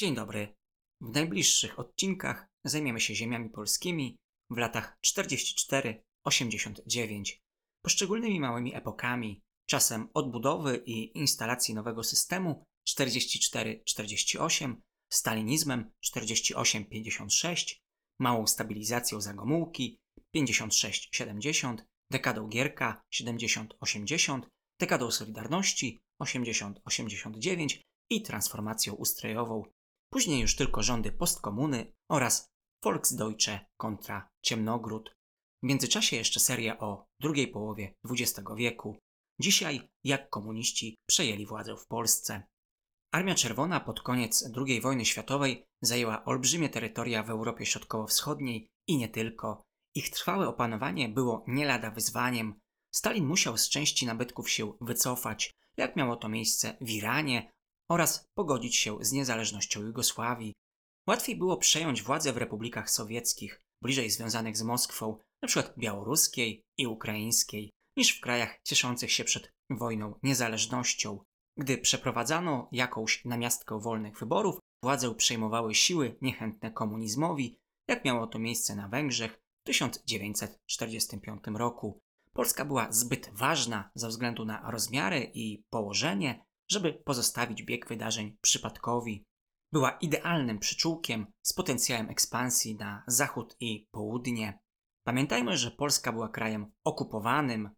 Dzień dobry. W najbliższych odcinkach zajmiemy się ziemiami polskimi w latach 44-89, poszczególnymi małymi epokami, czasem odbudowy i instalacji nowego systemu 44-48, stalinizmem 48-56, małą stabilizacją za Gomułki 56-70, dekadą Gierka 70-80, dekadą Solidarności 80-89 i transformacją ustrojową później już tylko rządy postkomuny oraz Volksdeutsche kontra Ciemnogród. W międzyczasie jeszcze seria o drugiej połowie XX wieku. Dzisiaj jak komuniści przejęli władzę w Polsce. Armia Czerwona pod koniec II wojny światowej zajęła olbrzymie terytoria w Europie Środkowo-Wschodniej i nie tylko. Ich trwałe opanowanie było nie lada wyzwaniem. Stalin musiał z części nabytków się wycofać, jak miało to miejsce w Iranie oraz pogodzić się z niezależnością Jugosławii. Łatwiej było przejąć władzę w republikach sowieckich, bliżej związanych z Moskwą, np. białoruskiej i ukraińskiej, niż w krajach cieszących się przed wojną niezależnością. Gdy przeprowadzano jakąś namiastkę wolnych wyborów, władzę przejmowały siły niechętne komunizmowi, jak miało to miejsce na Węgrzech w 1945 roku. Polska była zbyt ważna ze względu na rozmiary i położenie, żeby pozostawić bieg wydarzeń przypadkowi. Była idealnym przyczółkiem z potencjałem ekspansji na zachód i południe. Pamiętajmy, że Polska była krajem okupowanym,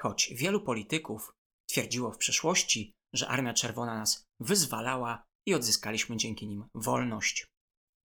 choć wielu polityków twierdziło w przeszłości, że Armia Czerwona nas wyzwalała i odzyskaliśmy dzięki nim wolność.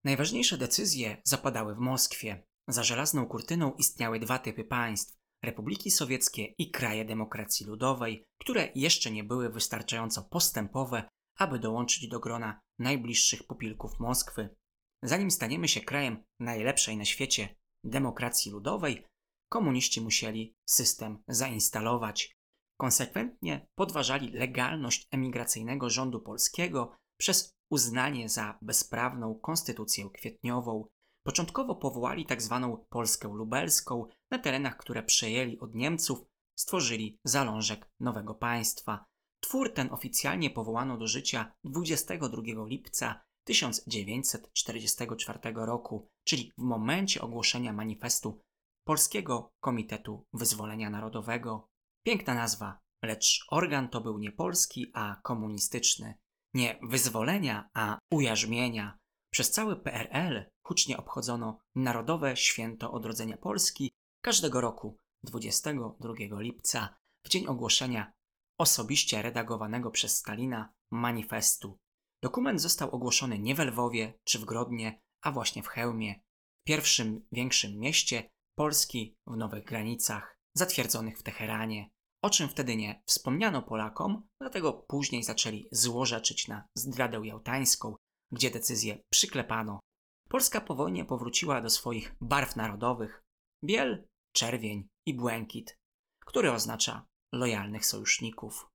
Najważniejsze decyzje zapadały w Moskwie. Za żelazną kurtyną istniały dwa typy państw republiki sowieckie i kraje demokracji ludowej, które jeszcze nie były wystarczająco postępowe, aby dołączyć do grona najbliższych pupilków Moskwy. Zanim staniemy się krajem najlepszej na świecie demokracji ludowej, komuniści musieli system zainstalować. Konsekwentnie podważali legalność emigracyjnego rządu polskiego przez uznanie za bezprawną konstytucję kwietniową. Początkowo powołali tzw. Tak Polskę lubelską, na terenach, które przejęli od Niemców, stworzyli zalążek nowego państwa. Twór ten oficjalnie powołano do życia 22 lipca 1944 roku, czyli w momencie ogłoszenia manifestu Polskiego Komitetu Wyzwolenia Narodowego. Piękna nazwa, lecz organ to był nie polski, a komunistyczny. Nie wyzwolenia, a ujarzmienia. Przez cały PRL hucznie obchodzono Narodowe Święto Odrodzenia Polski każdego roku 22 lipca, w dzień ogłoszenia osobiście redagowanego przez Stalina manifestu. Dokument został ogłoszony nie w Lwowie czy w Grodnie, a właśnie w Chełmie, pierwszym większym mieście Polski w nowych granicach, zatwierdzonych w Teheranie, o czym wtedy nie wspomniano Polakom, dlatego później zaczęli złorzeczyć na zdradę jałtańską, gdzie decyzję przyklepano. Polska po wojnie powróciła do swoich barw narodowych. Biel czerwień i błękit, który oznacza lojalnych sojuszników.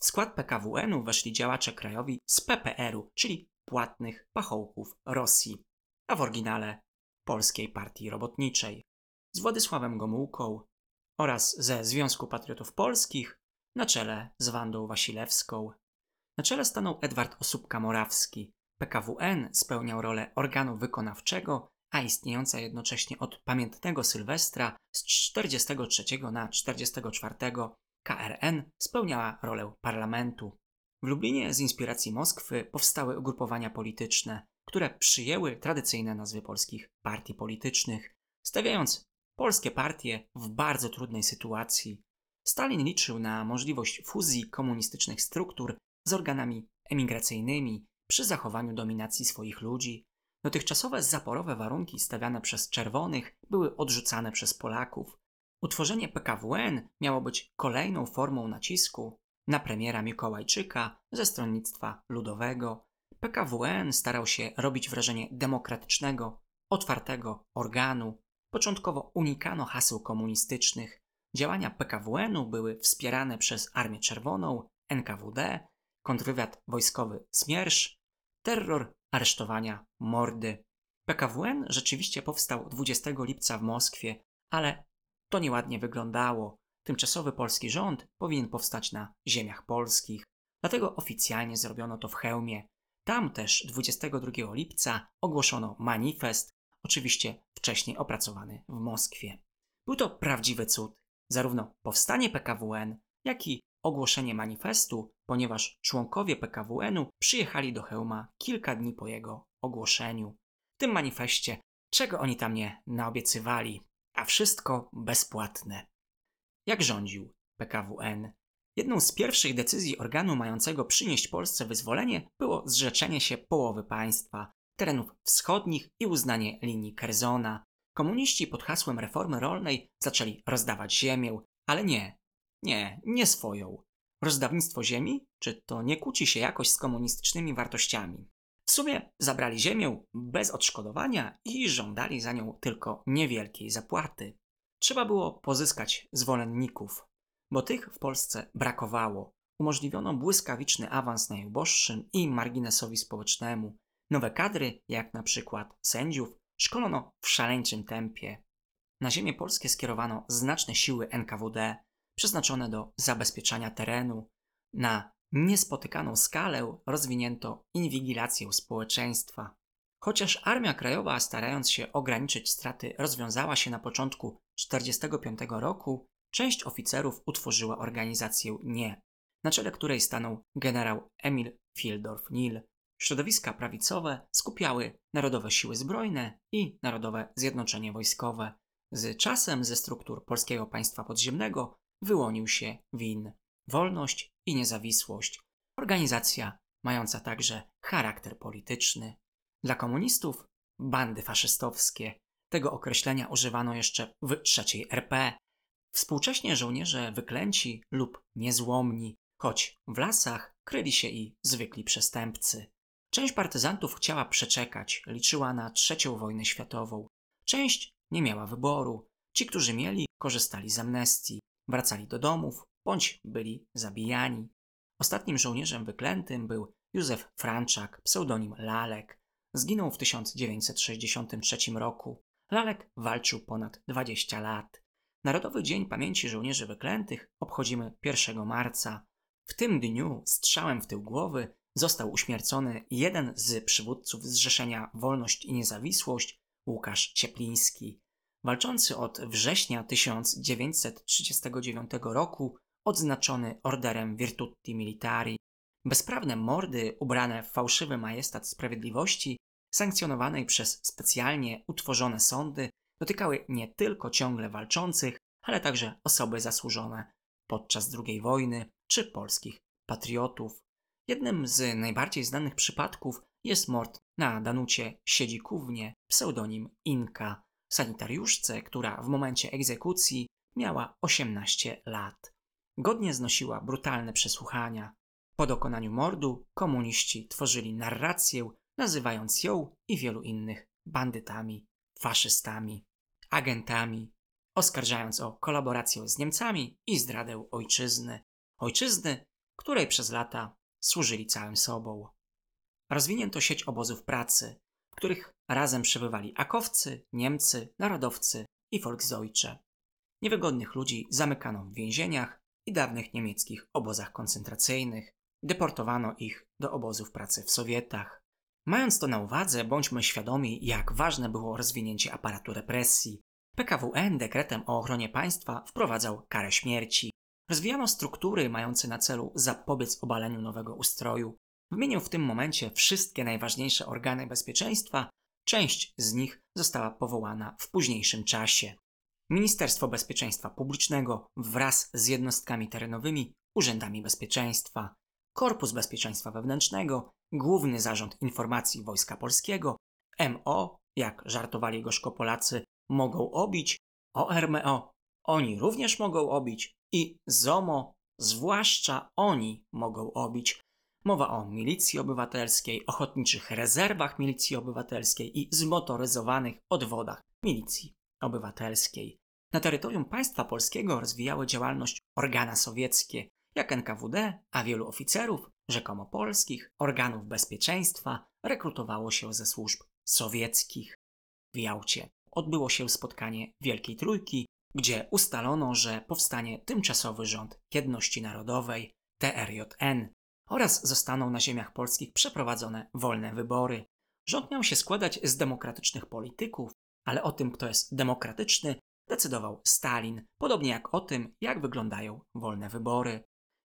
W skład PKWN-u weszli działacze krajowi z PPR-u, czyli płatnych pachołków Rosji, a w oryginale Polskiej Partii Robotniczej, z Władysławem Gomułką oraz ze Związku Patriotów Polskich na czele z Wandą Wasilewską. Na czele stanął Edward Osóbka-Morawski. PKWN spełniał rolę organu wykonawczego a istniejąca jednocześnie od pamiętnego Sylwestra z 43 na 44 KRN spełniała rolę parlamentu. W Lublinie z inspiracji Moskwy powstały ugrupowania polityczne, które przyjęły tradycyjne nazwy polskich partii politycznych, stawiając polskie partie w bardzo trudnej sytuacji. Stalin liczył na możliwość fuzji komunistycznych struktur z organami emigracyjnymi przy zachowaniu dominacji swoich ludzi, Dotychczasowe zaporowe warunki stawiane przez czerwonych były odrzucane przez Polaków. Utworzenie PKWN miało być kolejną formą nacisku na premiera Mikołajczyka ze stronnictwa ludowego. PKWN starał się robić wrażenie demokratycznego, otwartego organu. Początkowo unikano haseł komunistycznych. Działania PKWN-u były wspierane przez Armię Czerwoną, NKWD, kontrwywiad wojskowy Smiersz, terror aresztowania, mordy. PKWN rzeczywiście powstał 20 lipca w Moskwie, ale to nieładnie wyglądało. Tymczasowy polski rząd powinien powstać na ziemiach polskich. Dlatego oficjalnie zrobiono to w Chełmie. Tam też 22 lipca ogłoszono manifest, oczywiście wcześniej opracowany w Moskwie. Był to prawdziwy cud, zarówno powstanie PKWN, jak i ogłoszenie manifestu, ponieważ członkowie PKWN-u przyjechali do Hełma kilka dni po jego ogłoszeniu. W tym manifestie, czego oni tam nie naobiecywali, a wszystko bezpłatne. Jak rządził PKWN? Jedną z pierwszych decyzji organu mającego przynieść Polsce wyzwolenie było zrzeczenie się połowy państwa, terenów wschodnich i uznanie linii Kerzona. Komuniści pod hasłem reformy rolnej zaczęli rozdawać ziemię, ale nie, nie, nie swoją. Rozdawnictwo ziemi? Czy to nie kłóci się jakoś z komunistycznymi wartościami? W sumie zabrali ziemię bez odszkodowania i żądali za nią tylko niewielkiej zapłaty. Trzeba było pozyskać zwolenników, bo tych w Polsce brakowało. Umożliwiono błyskawiczny awans najuboższym i marginesowi społecznemu. Nowe kadry, jak na przykład sędziów, szkolono w szaleńczym tempie. Na ziemię polskie skierowano znaczne siły NKWD, przeznaczone do zabezpieczania terenu. Na niespotykaną skalę rozwinięto inwigilację społeczeństwa. Chociaż Armia Krajowa, starając się ograniczyć straty, rozwiązała się na początku 1945 roku, część oficerów utworzyła organizację NIE, na czele której stanął generał Emil Fieldorf-Nil. Środowiska prawicowe skupiały Narodowe Siły Zbrojne i Narodowe Zjednoczenie Wojskowe. Z czasem ze struktur Polskiego Państwa Podziemnego wyłonił się WIN Wolność i Niezawisłość, organizacja mająca także charakter polityczny. Dla komunistów bandy faszystowskie. Tego określenia używano jeszcze w III RP. Współcześnie żołnierze wyklęci lub niezłomni, choć w lasach kryli się i zwykli przestępcy. Część partyzantów chciała przeczekać, liczyła na trzecią wojnę światową. Część nie miała wyboru. Ci, którzy mieli, korzystali z amnestii, wracali do domów bądź byli zabijani. Ostatnim żołnierzem wyklętym był Józef Franczak, pseudonim Lalek. Zginął w 1963 roku. Lalek walczył ponad 20 lat. Narodowy Dzień Pamięci Żołnierzy Wyklętych obchodzimy 1 marca. W tym dniu strzałem w tył głowy został uśmiercony jeden z przywódców Zrzeszenia Wolność i Niezawisłość, Łukasz Ciepliński. Walczący od września 1939 roku, odznaczony orderem Virtuti Militari, bezprawne mordy ubrane w fałszywy majestat sprawiedliwości, sankcjonowanej przez specjalnie utworzone sądy, dotykały nie tylko ciągle walczących, ale także osoby zasłużone podczas II wojny czy polskich patriotów. Jednym z najbardziej znanych przypadków jest mord na Danucie Siedzikównie, pseudonim Inka, sanitariuszce, która w momencie egzekucji miała 18 lat. Godnie znosiła brutalne przesłuchania. Po dokonaniu mordu komuniści tworzyli narrację, nazywając ją i wielu innych bandytami, faszystami, agentami, oskarżając o kolaborację z Niemcami i zdradę ojczyzny. Ojczyzny, której przez lata służyli całym sobą. Rozwinięto sieć obozów pracy, w których razem przebywali akowcy, Niemcy, narodowcy i Volksdeutsche. Niewygodnych ludzi zamykano w więzieniach i dawnych niemieckich obozach koncentracyjnych, deportowano ich do obozów pracy w Sowietach. Mając to na uwadze, bądźmy świadomi, jak ważne było rozwinięcie aparatu represji. PKWN dekretem o ochronie państwa wprowadzał karę śmierci. Rozwijano struktury mające na celu zapobiec obaleniu nowego ustroju. Wymienię w tym momencie wszystkie najważniejsze organy bezpieczeństwa, część z nich została powołana w późniejszym czasie. Ministerstwo Bezpieczeństwa Publicznego wraz z jednostkami terenowymi, urzędami bezpieczeństwa, Korpus Bezpieczeństwa Wewnętrznego, Główny Zarząd Informacji Wojska Polskiego, MO, jak żartowali gorzko Polacy, mogą obić, ORMO, oni również mogą obić i ZOMO, zwłaszcza oni mogą obić. Mowa o milicji obywatelskiej, ochotniczych rezerwach milicji obywatelskiej i zmotoryzowanych odwodach milicji obywatelskiej. Na terytorium państwa polskiego rozwijały działalność organa sowieckie, jak NKWD, a wielu oficerów, rzekomo polskich, organów bezpieczeństwa rekrutowało się ze służb sowieckich. W Jałcie odbyło się spotkanie Wielkiej Trójki, gdzie ustalono, że powstanie tymczasowy rząd jedności narodowej TRJN oraz zostaną na ziemiach polskich przeprowadzone wolne wybory. Rząd miał się składać z demokratycznych polityków, ale o tym, kto jest demokratyczny, decydował Stalin, podobnie jak o tym, jak wyglądają wolne wybory.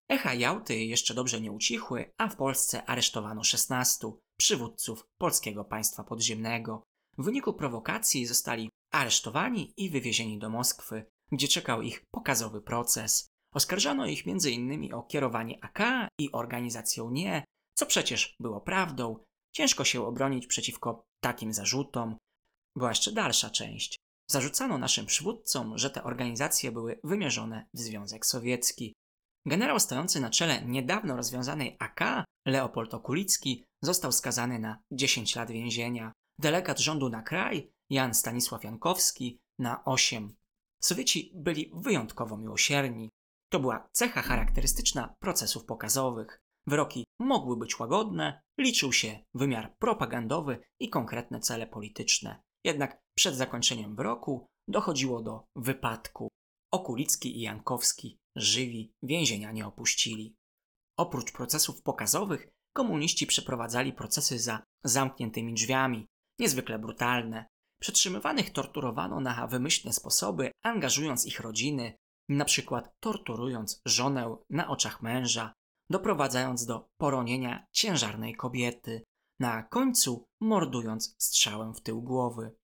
Echa Jałty jeszcze dobrze nie ucichły, a w Polsce aresztowano 16 przywódców polskiego państwa podziemnego. W wyniku prowokacji zostali aresztowani i wywiezieni do Moskwy, gdzie czekał ich pokazowy proces. Oskarżano ich m.in. o kierowanie AK i organizacją nie, co przecież było prawdą. Ciężko się obronić przeciwko takim zarzutom. Była jeszcze dalsza część. Zarzucano naszym przywódcom, że te organizacje były wymierzone w Związek Sowiecki. Generał stojący na czele niedawno rozwiązanej AK, Leopold Okulicki, został skazany na 10 lat więzienia. Delegat rządu na kraj, Jan Stanisław Jankowski, na 8. Sowieci byli wyjątkowo miłosierni. To była cecha charakterystyczna procesów pokazowych. Wyroki mogły być łagodne, liczył się wymiar propagandowy i konkretne cele polityczne. Jednak przed zakończeniem wyroku dochodziło do wypadku. Okulicki i Jankowski żywi więzienia nie opuścili. Oprócz procesów pokazowych, komuniści przeprowadzali procesy za zamkniętymi drzwiami, niezwykle brutalne. Przetrzymywanych torturowano na wymyślne sposoby, angażując ich rodziny, na przykład torturując żonę na oczach męża, doprowadzając do poronienia ciężarnej kobiety, na końcu mordując strzałem w tył głowy.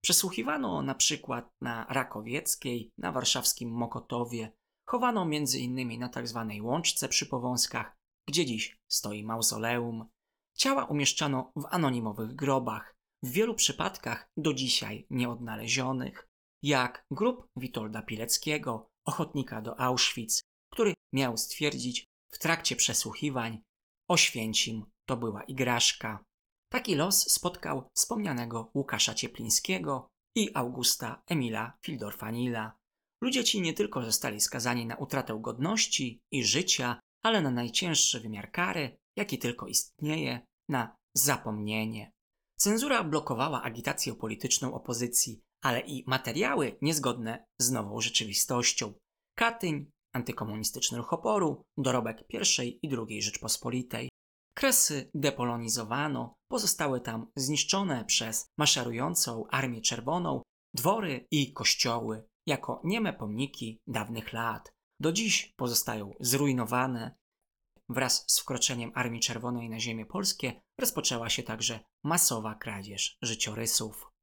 Przesłuchiwano na przykład na Rakowieckiej, na warszawskim Mokotowie, chowano m.in. na tzw. Tak łączce przy Powązkach, gdzie dziś stoi mauzoleum. Ciała umieszczano w anonimowych grobach, w wielu przypadkach do dzisiaj nieodnalezionych, jak grób Witolda Pileckiego, ochotnika do Auschwitz, który miał stwierdzić w trakcie przesłuchiwań Oświęcim to była igraszka. Taki los spotkał wspomnianego Łukasza Cieplińskiego i Augusta Emila Fildorfanila. Ludzie ci nie tylko zostali skazani na utratę godności i życia, ale na najcięższy wymiar kary, jaki tylko istnieje, na zapomnienie. Cenzura blokowała agitację polityczną opozycji, ale i materiały niezgodne z nową rzeczywistością. Katyń, antykomunistyczny ruch oporu, dorobek I i II Rzeczpospolitej. Kresy depolonizowano, pozostały tam zniszczone przez maszerującą Armię Czerwoną, dwory i kościoły jako nieme pomniki dawnych lat. Do dziś pozostają zrujnowane. Wraz z wkroczeniem Armii Czerwonej na ziemię polskie rozpoczęła się także masowa kradzież życiorysów.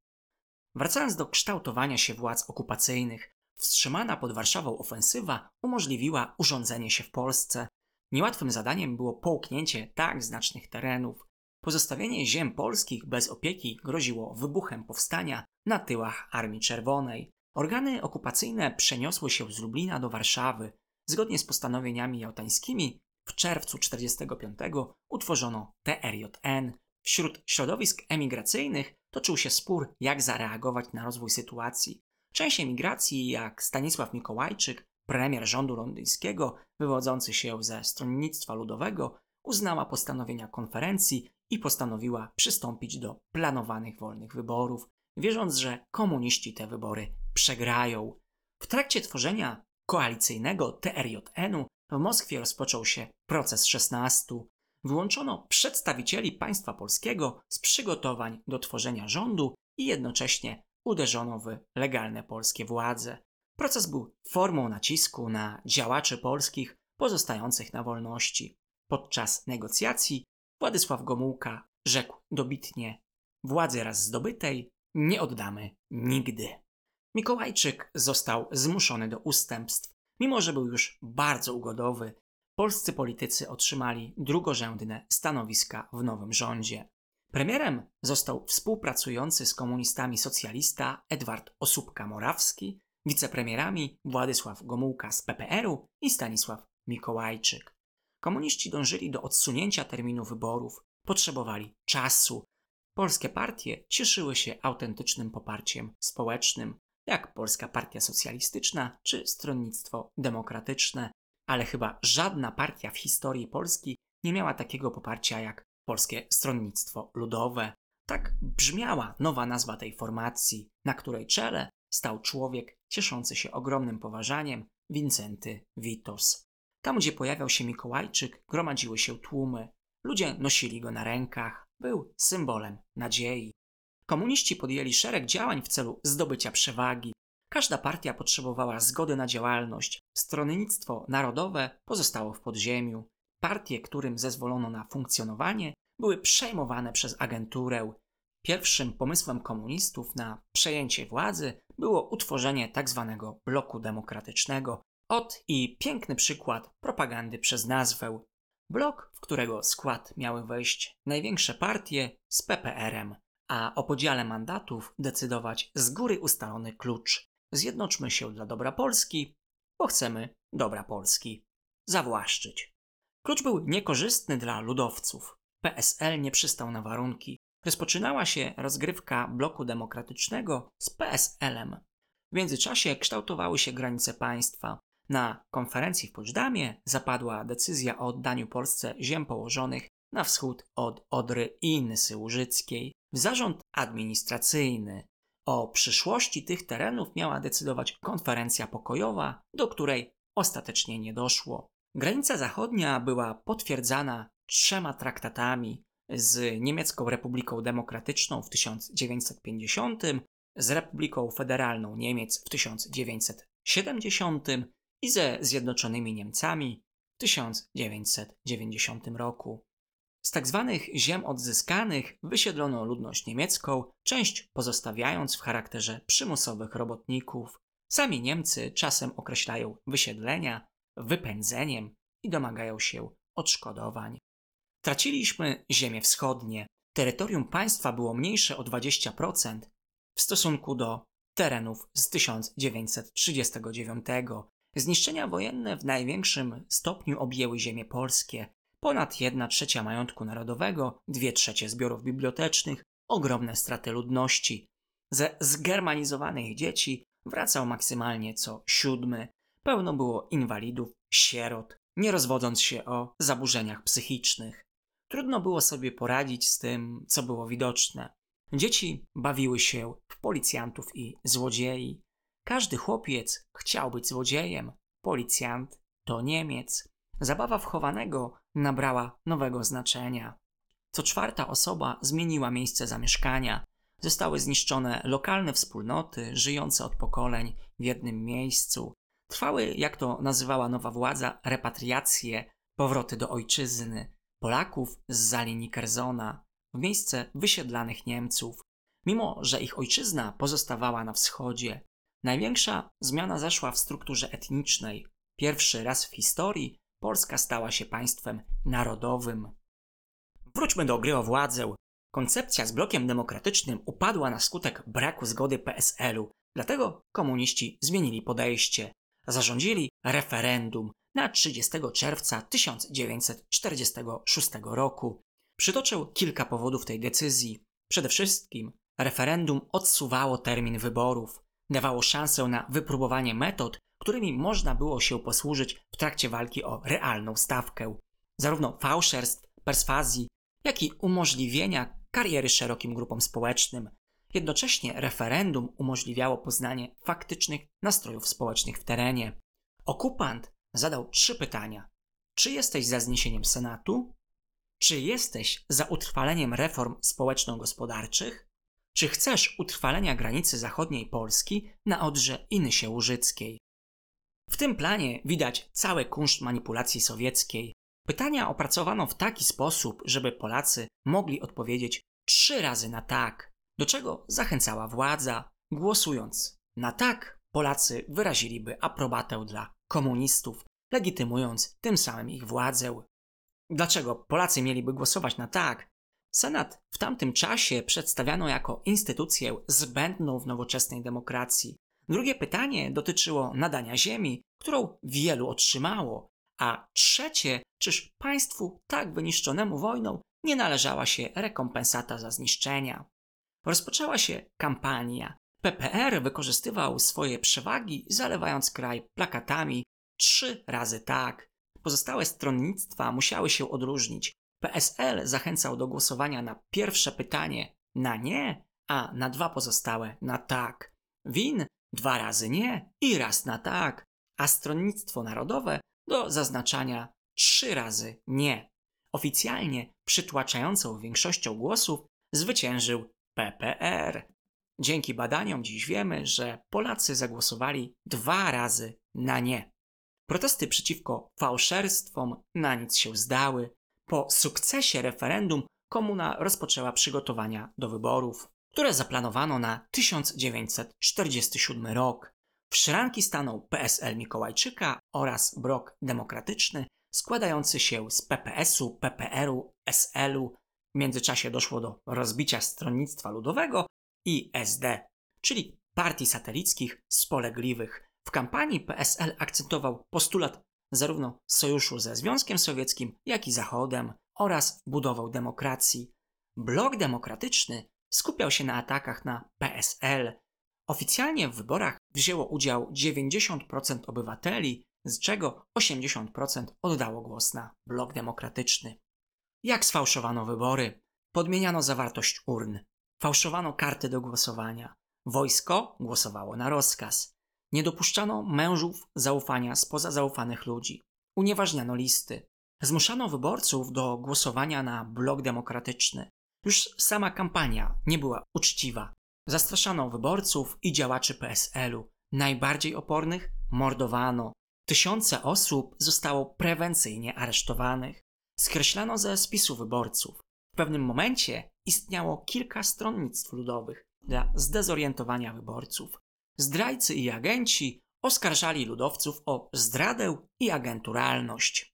Wracając do kształtowania się władz okupacyjnych, wstrzymana pod Warszawą ofensywa umożliwiła urządzenie się w Polsce. Niełatwym zadaniem było połknięcie tak znacznych terenów. Pozostawienie ziem polskich bez opieki groziło wybuchem powstania na tyłach Armii Czerwonej. Organy okupacyjne przeniosły się z Lublina do Warszawy. Zgodnie z postanowieniami jałtańskimi w czerwcu 1945 utworzono TRJN. Wśród środowisk emigracyjnych toczył się spór, jak zareagować na rozwój sytuacji. Część emigracji, jak Stanisław Mikołajczyk, premier rządu londyńskiego, wywodzący się ze stronnictwa ludowego, uznała postanowienia konferencji i postanowiła przystąpić do planowanych wolnych wyborów, wierząc, że komuniści te wybory przegrają. W trakcie tworzenia koalicyjnego TRJN-u w Moskwie rozpoczął się proces 16. Wyłączono przedstawicieli państwa polskiego z przygotowań do tworzenia rządu i jednocześnie uderzono w legalne polskie władze. Proces był formą nacisku na działaczy polskich pozostających na wolności. Podczas negocjacji Władysław Gomułka rzekł dobitnie: Władzy raz zdobytej nie oddamy nigdy. Mikołajczyk został zmuszony do ustępstw, mimo że był już bardzo ugodowy. Polscy politycy otrzymali drugorzędne stanowiska w nowym rządzie. Premierem został współpracujący z komunistami socjalista Edward Osóbka-Morawski, wicepremierami Władysław Gomułka z PPR-u i Stanisław Mikołajczyk. Komuniści dążyli do odsunięcia terminu wyborów, potrzebowali czasu. Polskie partie cieszyły się autentycznym poparciem społecznym, jak Polska Partia Socjalistyczna czy Stronnictwo Demokratyczne, ale chyba żadna partia w historii Polski nie miała takiego poparcia jak Polskie Stronnictwo Ludowe. Tak brzmiała nowa nazwa tej formacji, na której czele stał człowiek cieszący się ogromnym poważaniem Wincenty Witos. Tam, gdzie pojawiał się Mikołajczyk, gromadziły się tłumy. Ludzie nosili go na rękach. Był symbolem nadziei. Komuniści podjęli szereg działań w celu zdobycia przewagi. Każda partia potrzebowała zgody na działalność. Stronnictwo narodowe pozostało w podziemiu. Partie, którym zezwolono na funkcjonowanie, były przejmowane przez agenturę. Pierwszym pomysłem komunistów na przejęcie władzy było utworzenie tzw. Tak bloku demokratycznego. Ot i piękny przykład propagandy przez nazwę. Blok, w którego skład miały wejść największe partie z PPR-em, a o podziale mandatów decydować z góry ustalony klucz. Zjednoczmy się dla dobra Polski, bo chcemy dobra Polski. Zawłaszczyć. Klucz był niekorzystny dla ludowców. PSL nie przystał na warunki. Rozpoczynała się rozgrywka bloku demokratycznego z PSL-em. W międzyczasie kształtowały się granice państwa. Na konferencji w Poczdamie zapadła decyzja o oddaniu Polsce ziem położonych na wschód od Odry i Nysy Łużyckiej w zarząd administracyjny. O przyszłości tych terenów miała decydować konferencja pokojowa, do której ostatecznie nie doszło. Granica zachodnia była potwierdzana trzema traktatami z Niemiecką Republiką Demokratyczną w 1950, z Republiką Federalną Niemiec w 1970 i ze Zjednoczonymi Niemcami w 1990 roku. Z tak zwanych ziem odzyskanych wysiedlono ludność niemiecką, część pozostawiając w charakterze przymusowych robotników. Sami Niemcy czasem określają wysiedlenia wypędzeniem i domagają się odszkodowań. Traciliśmy ziemie wschodnie. Terytorium państwa było mniejsze o 20% w stosunku do terenów z 1939. Zniszczenia wojenne w największym stopniu objęły ziemie polskie. Ponad 1 trzecia majątku narodowego, 2 trzecie zbiorów bibliotecznych, ogromne straty ludności. Ze zgermanizowanych dzieci wracał maksymalnie co siódmy. Pełno było inwalidów, sierot, nie rozwodząc się o zaburzeniach psychicznych. Trudno było sobie poradzić z tym, co było widoczne. Dzieci bawiły się w policjantów i złodziei. Każdy chłopiec chciał być złodziejem. Policjant to Niemiec. Zabawa wchowanego nabrała nowego znaczenia. Co czwarta osoba zmieniła miejsce zamieszkania. Zostały zniszczone lokalne wspólnoty żyjące od pokoleń w jednym miejscu. Trwały, jak to nazywała nowa władza, repatriacje, powroty do ojczyzny. Polaków z Zalini Kerzona w miejsce wysiedlanych Niemców, mimo że ich ojczyzna pozostawała na wschodzie. Największa zmiana zaszła w strukturze etnicznej. Pierwszy raz w historii Polska stała się państwem narodowym. Wróćmy do gry o władzę. Koncepcja z blokiem demokratycznym upadła na skutek braku zgody PSL-u, dlatego komuniści zmienili podejście. Zarządzili referendum, na 30 czerwca 1946 roku. Przytoczę kilka powodów tej decyzji. Przede wszystkim referendum odsuwało termin wyborów, dawało szansę na wypróbowanie metod, którymi można było się posłużyć w trakcie walki o realną stawkę, zarówno fałszerstw, perswazji, jak i umożliwienia kariery szerokim grupom społecznym. Jednocześnie referendum umożliwiało poznanie faktycznych nastrojów społecznych w terenie. Okupant zadał trzy pytania. Czy jesteś za zniesieniem Senatu? Czy jesteś za utrwaleniem reform społeczno-gospodarczych? Czy chcesz utrwalenia granicy zachodniej Polski na Odrze Inysie Łużyckiej? W tym planie widać cały kunszt manipulacji sowieckiej. Pytania opracowano w taki sposób, żeby Polacy mogli odpowiedzieć trzy razy na tak, do czego zachęcała władza. Głosując na tak, Polacy wyraziliby aprobatę dla komunistów, legitymując tym samym ich władzę. Dlaczego Polacy mieliby głosować na tak? Senat w tamtym czasie przedstawiano jako instytucję zbędną w nowoczesnej demokracji. Drugie pytanie dotyczyło nadania ziemi, którą wielu otrzymało, a trzecie, czyż państwu tak wyniszczonemu wojną nie należała się rekompensata za zniszczenia? Rozpoczęła się kampania, PPR wykorzystywał swoje przewagi, zalewając kraj plakatami trzy razy tak. Pozostałe stronnictwa musiały się odróżnić. PSL zachęcał do głosowania na pierwsze pytanie na nie, a na dwa pozostałe na tak. WIN dwa razy nie i raz na tak, a Stronnictwo Narodowe do zaznaczania trzy razy nie. Oficjalnie przytłaczającą większością głosów zwyciężył PPR. Dzięki badaniom dziś wiemy, że Polacy zagłosowali dwa razy na nie. Protesty przeciwko fałszerstwom na nic się zdały. Po sukcesie referendum komuna rozpoczęła przygotowania do wyborów, które zaplanowano na 1947 rok. W szranki stanął PSL Mikołajczyka oraz Blok Demokratyczny, składający się z PPS-u, PPR-u, SL-u. W międzyczasie doszło do rozbicia Stronnictwa Ludowego i SD, czyli partii satelickich spolegliwych. W kampanii PSL akcentował postulat zarówno sojuszu ze Związkiem Sowieckim, jak i Zachodem oraz budową demokracji. Blok demokratyczny skupiał się na atakach na PSL. Oficjalnie w wyborach wzięło udział 90% obywateli, z czego 80% oddało głos na blok demokratyczny. Jak sfałszowano wybory? Podmieniano zawartość urn, fałszowano karty do głosowania, wojsko głosowało na rozkaz, nie dopuszczano mężów zaufania spoza zaufanych ludzi, unieważniano listy, zmuszano wyborców do głosowania na blok demokratyczny. Już sama kampania nie była uczciwa. Zastraszano wyborców i działaczy PSL-u. Najbardziej opornych mordowano. Tysiące osób zostało prewencyjnie aresztowanych. Skreślano ze spisu wyborców. W pewnym momencie istniało kilka stronnictw ludowych dla zdezorientowania wyborców. Zdrajcy i agenci oskarżali ludowców o zdradę i agenturalność.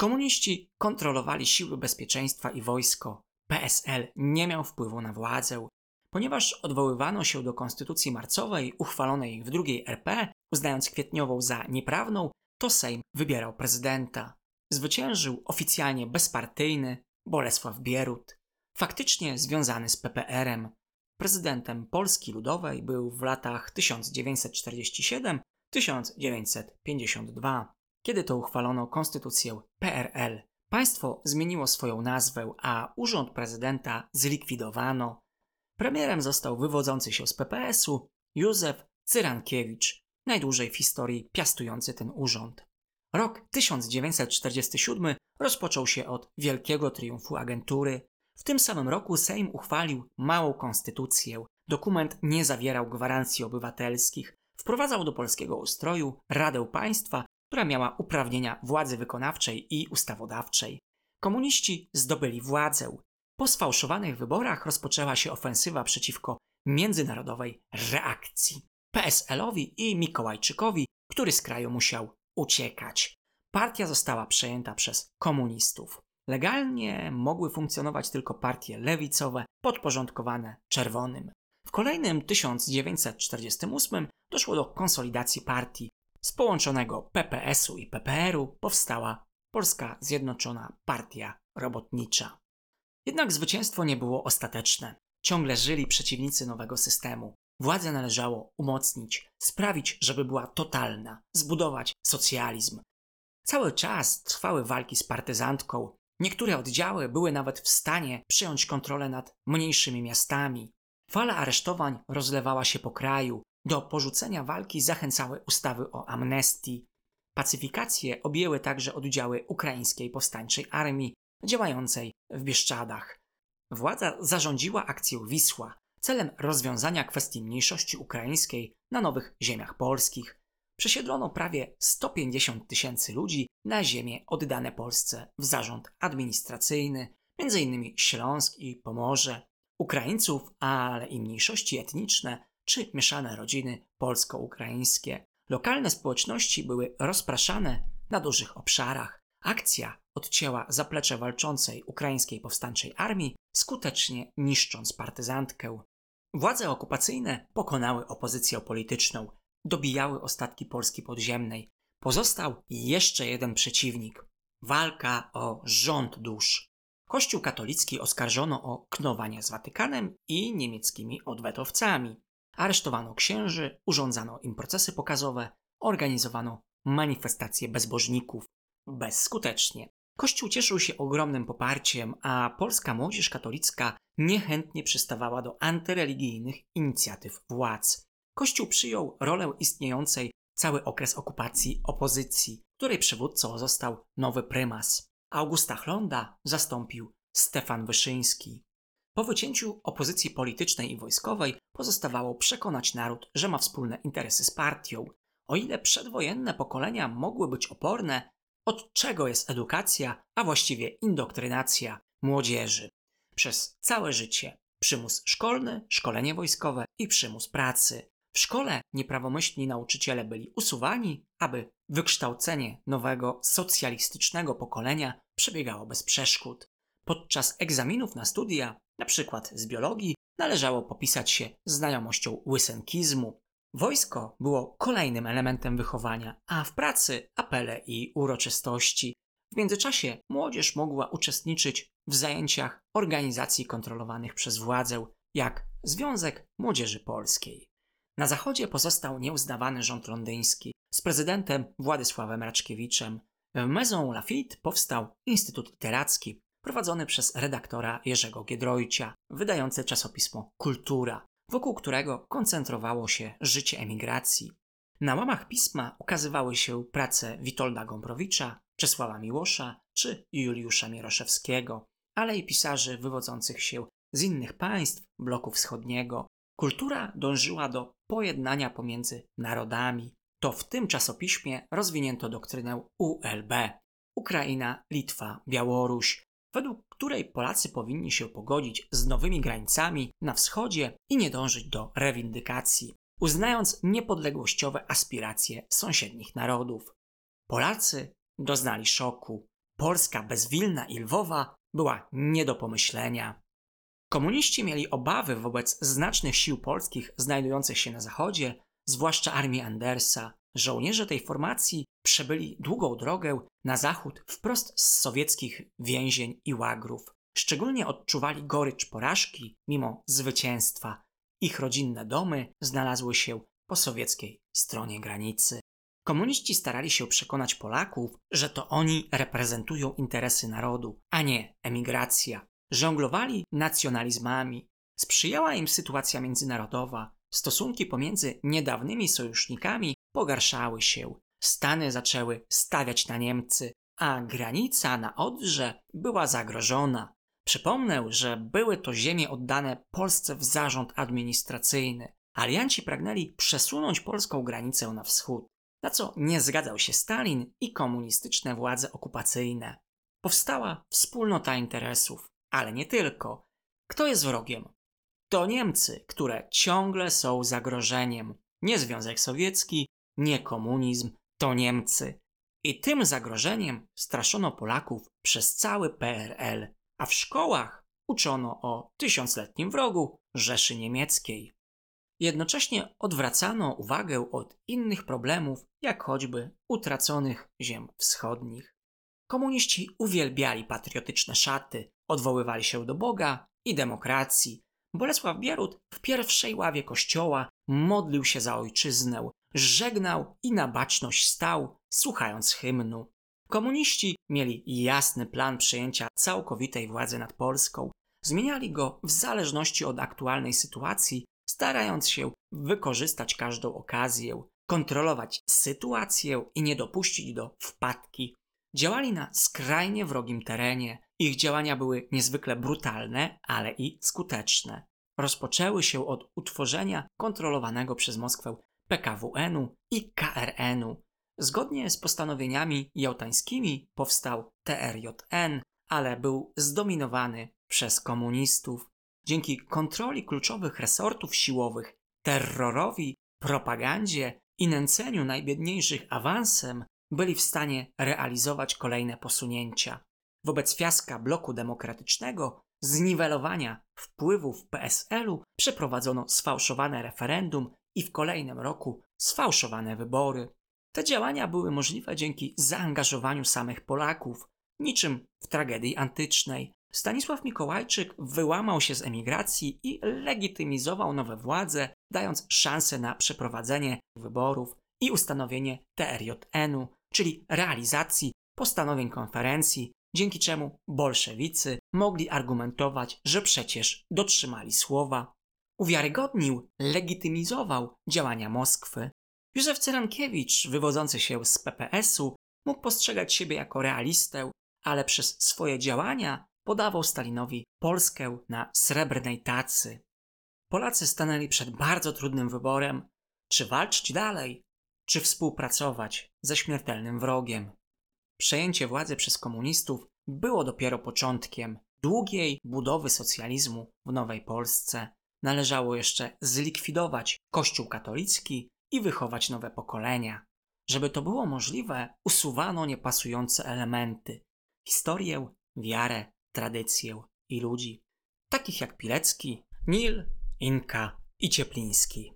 Komuniści kontrolowali siły bezpieczeństwa i wojsko. PSL nie miał wpływu na władzę. Ponieważ odwoływano się do konstytucji marcowej uchwalonej w drugiej RP, uznając kwietniową za nieprawną, to Sejm wybierał prezydenta. Zwyciężył oficjalnie bezpartyjny Bolesław Bierut, faktycznie związany z PPR-em. Prezydentem Polski Ludowej był w latach 1947-1952, kiedy to uchwalono konstytucję PRL. Państwo zmieniło swoją nazwę, a urząd prezydenta zlikwidowano. Premierem został wywodzący się z PPS-u Józef Cyrankiewicz, najdłużej w historii piastujący ten urząd. Rok 1947 rozpoczął się od wielkiego triumfu agentury. W tym samym roku Sejm uchwalił małą konstytucję. Dokument nie zawierał gwarancji obywatelskich. Wprowadzał do polskiego ustroju Radę Państwa, która miała uprawnienia władzy wykonawczej i ustawodawczej. Komuniści zdobyli władzę. Po sfałszowanych wyborach rozpoczęła się ofensywa przeciwko międzynarodowej reakcji. PSL-owi i Mikołajczykowi, który z kraju musiał uciekać. Partia została przejęta przez komunistów. Legalnie mogły funkcjonować tylko partie lewicowe podporządkowane czerwonym. W kolejnym 1948 doszło do konsolidacji partii. Z połączonego PPS-u i PPR-u powstała Polska Zjednoczona Partia Robotnicza. Jednak zwycięstwo nie było ostateczne. Ciągle żyli przeciwnicy nowego systemu. Władzę należało umocnić, sprawić, żeby była totalna, zbudować socjalizm. Cały czas trwały walki z partyzantką. Niektóre oddziały były nawet w stanie przyjąć kontrolę nad mniejszymi miastami. Fala aresztowań rozlewała się po kraju. Do porzucenia walki zachęcały ustawy o amnestii. Pacyfikację objęły także oddziały ukraińskiej powstańczej armii działającej w Bieszczadach. Władza zarządziła akcję Wisła, celem rozwiązania kwestii mniejszości ukraińskiej na nowych ziemiach polskich. Przesiedlono prawie 150 tysięcy ludzi na ziemie oddane Polsce w zarząd administracyjny, m.in. Śląsk i Pomorze, Ukraińców, ale i mniejszości etniczne czy mieszane rodziny polsko-ukraińskie. Lokalne społeczności były rozpraszane na dużych obszarach. Akcja odcięła zaplecze walczącej ukraińskiej powstańczej armii, skutecznie niszcząc partyzantkę. Władze okupacyjne pokonały opozycję polityczną, dobijały ostatki Polski podziemnej. Pozostał jeszcze jeden przeciwnik walka o rząd dusz. Kościół katolicki oskarżono o knowanie z Watykanem i niemieckimi odwetowcami. Aresztowano księży, urządzano im procesy pokazowe, organizowano manifestacje bezbożników. Bezskutecznie. Kościół cieszył się ogromnym poparciem, a polska młodzież katolicka niechętnie przystawała do antyreligijnych inicjatyw władz. Kościół przyjął rolę istniejącej cały okres okupacji opozycji. której przywódcą został nowy prymas. Augusta Chlonda zastąpił Stefan Wyszyński. Po wycięciu opozycji politycznej i wojskowej pozostawało przekonać naród, że ma wspólne interesy z partią. O ile przedwojenne pokolenia mogły być oporne, od czego jest edukacja, a właściwie indoktrynacja młodzieży? Przez całe życie przymus szkolny, szkolenie wojskowe i przymus pracy. W szkole nieprawomyślni nauczyciele byli usuwani, aby wykształcenie nowego socjalistycznego pokolenia przebiegało bez przeszkód. Podczas egzaminów na studia, np. z biologii, należało popisać się znajomością łysenkizmu. Wojsko było kolejnym elementem wychowania, a w pracy apele i uroczystości. W międzyczasie młodzież mogła uczestniczyć w zajęciach organizacji kontrolowanych przez władzę, jak Związek Młodzieży Polskiej. Na zachodzie pozostał nieuznawany rząd londyński z prezydentem Władysławem Raczkiewiczem. W Maison Lafitte powstał Instytut Literacki, prowadzony przez redaktora Jerzego Giedroycia, wydający czasopismo Kultura, wokół którego koncentrowało się życie emigracji. Na łamach pisma ukazywały się prace Witolda Gombrowicza, Czesława Miłosza czy Juliusza Mieroszewskiego, ale i pisarzy wywodzących się z innych państw bloku wschodniego. Kultura dążyła do pojednania pomiędzy narodami. To w tym czasopiśmie rozwinięto doktrynę ULB Ukraina, Litwa, Białoruś, według której Polacy powinni się pogodzić z nowymi granicami na wschodzie i nie dążyć do rewindykacji, uznając niepodległościowe aspiracje sąsiednich narodów. Polacy doznali szoku. Polska bez Wilna i Lwowa była nie do pomyślenia. Komuniści mieli obawy wobec znacznych sił polskich znajdujących się na zachodzie, zwłaszcza armii Andersa. Żołnierze tej formacji przebyli długą drogę na zachód wprost z sowieckich więzień i łagrów. Szczególnie odczuwali gorycz porażki mimo zwycięstwa. Ich rodzinne domy znalazły się po sowieckiej stronie granicy. Komuniści starali się przekonać Polaków, że to oni reprezentują interesy narodu, a nie emigracja. Żonglowali nacjonalizmami. Sprzyjała im sytuacja międzynarodowa. Stosunki pomiędzy niedawnymi sojusznikami pogarszały się. Stany zaczęły stawiać na Niemcy, a granica na Odrze była zagrożona. Przypomnę, że były to ziemie oddane Polsce w zarząd administracyjny. Alianci pragnęli przesunąć polską granicę na wschód, na co nie zgadzał się Stalin i komunistyczne władze okupacyjne. Powstała wspólnota interesów, ale nie tylko. Kto jest wrogiem? To Niemcy, które ciągle są zagrożeniem. Nie Związek Sowiecki, nie komunizm, to Niemcy. I tym zagrożeniem straszono Polaków przez cały PRL, a w szkołach uczono o tysiącletnim wrogu Rzeszy Niemieckiej. Jednocześnie odwracano uwagę od innych problemów, jak choćby utraconych ziem wschodnich. Komuniści uwielbiali patriotyczne szaty, odwoływali się do Boga i demokracji. Bolesław Bierut w pierwszej ławie kościoła modlił się za ojczyznę, żegnał i na baczność stał, słuchając hymnu. Komuniści mieli jasny plan przejęcia całkowitej władzy nad Polską. Zmieniali go w zależności od aktualnej sytuacji, starając się wykorzystać każdą okazję, kontrolować sytuację i nie dopuścić do wpadki. Działali na skrajnie wrogim terenie. Ich działania były niezwykle brutalne, ale i skuteczne. Rozpoczęły się od utworzenia kontrolowanego przez Moskwę PKWN-u i KRN-u. Zgodnie z postanowieniami jałtańskimi powstał TRJN, ale był zdominowany przez komunistów. Dzięki kontroli kluczowych resortów siłowych, terrorowi, propagandzie i nęceniu najbiedniejszych awansem byli w stanie realizować kolejne posunięcia. Wobec fiaska bloku demokratycznego, zniwelowania wpływów PSL-u przeprowadzono sfałszowane referendum i w kolejnym roku sfałszowane wybory. Te działania były możliwe dzięki zaangażowaniu samych Polaków, niczym w tragedii antycznej. Stanisław Mikołajczyk wyłamał się z emigracji i legitymizował nowe władze, dając szansę na przeprowadzenie wyborów i ustanowienie TRJN-u, czyli realizacji postanowień konferencji, dzięki czemu bolszewicy mogli argumentować, że przecież dotrzymali słowa uwiarygodnił, legitymizował działania Moskwy. Józef Cyrankiewicz, wywodzący się z PPS-u, Mógł postrzegać siebie jako realistę, ale przez swoje działania podawał Stalinowi Polskę na srebrnej tacy. Polacy stanęli przed bardzo trudnym wyborem, czy walczyć dalej, czy współpracować ze śmiertelnym wrogiem. Przejęcie władzy przez komunistów było dopiero początkiem długiej budowy socjalizmu w Nowej Polsce. Należało jeszcze zlikwidować Kościół katolicki i wychować nowe pokolenia. Żeby to było możliwe, usuwano niepasujące elementy historię, wiarę, tradycję i ludzi, takich jak Pilecki, Nil, Inka i Ciepliński.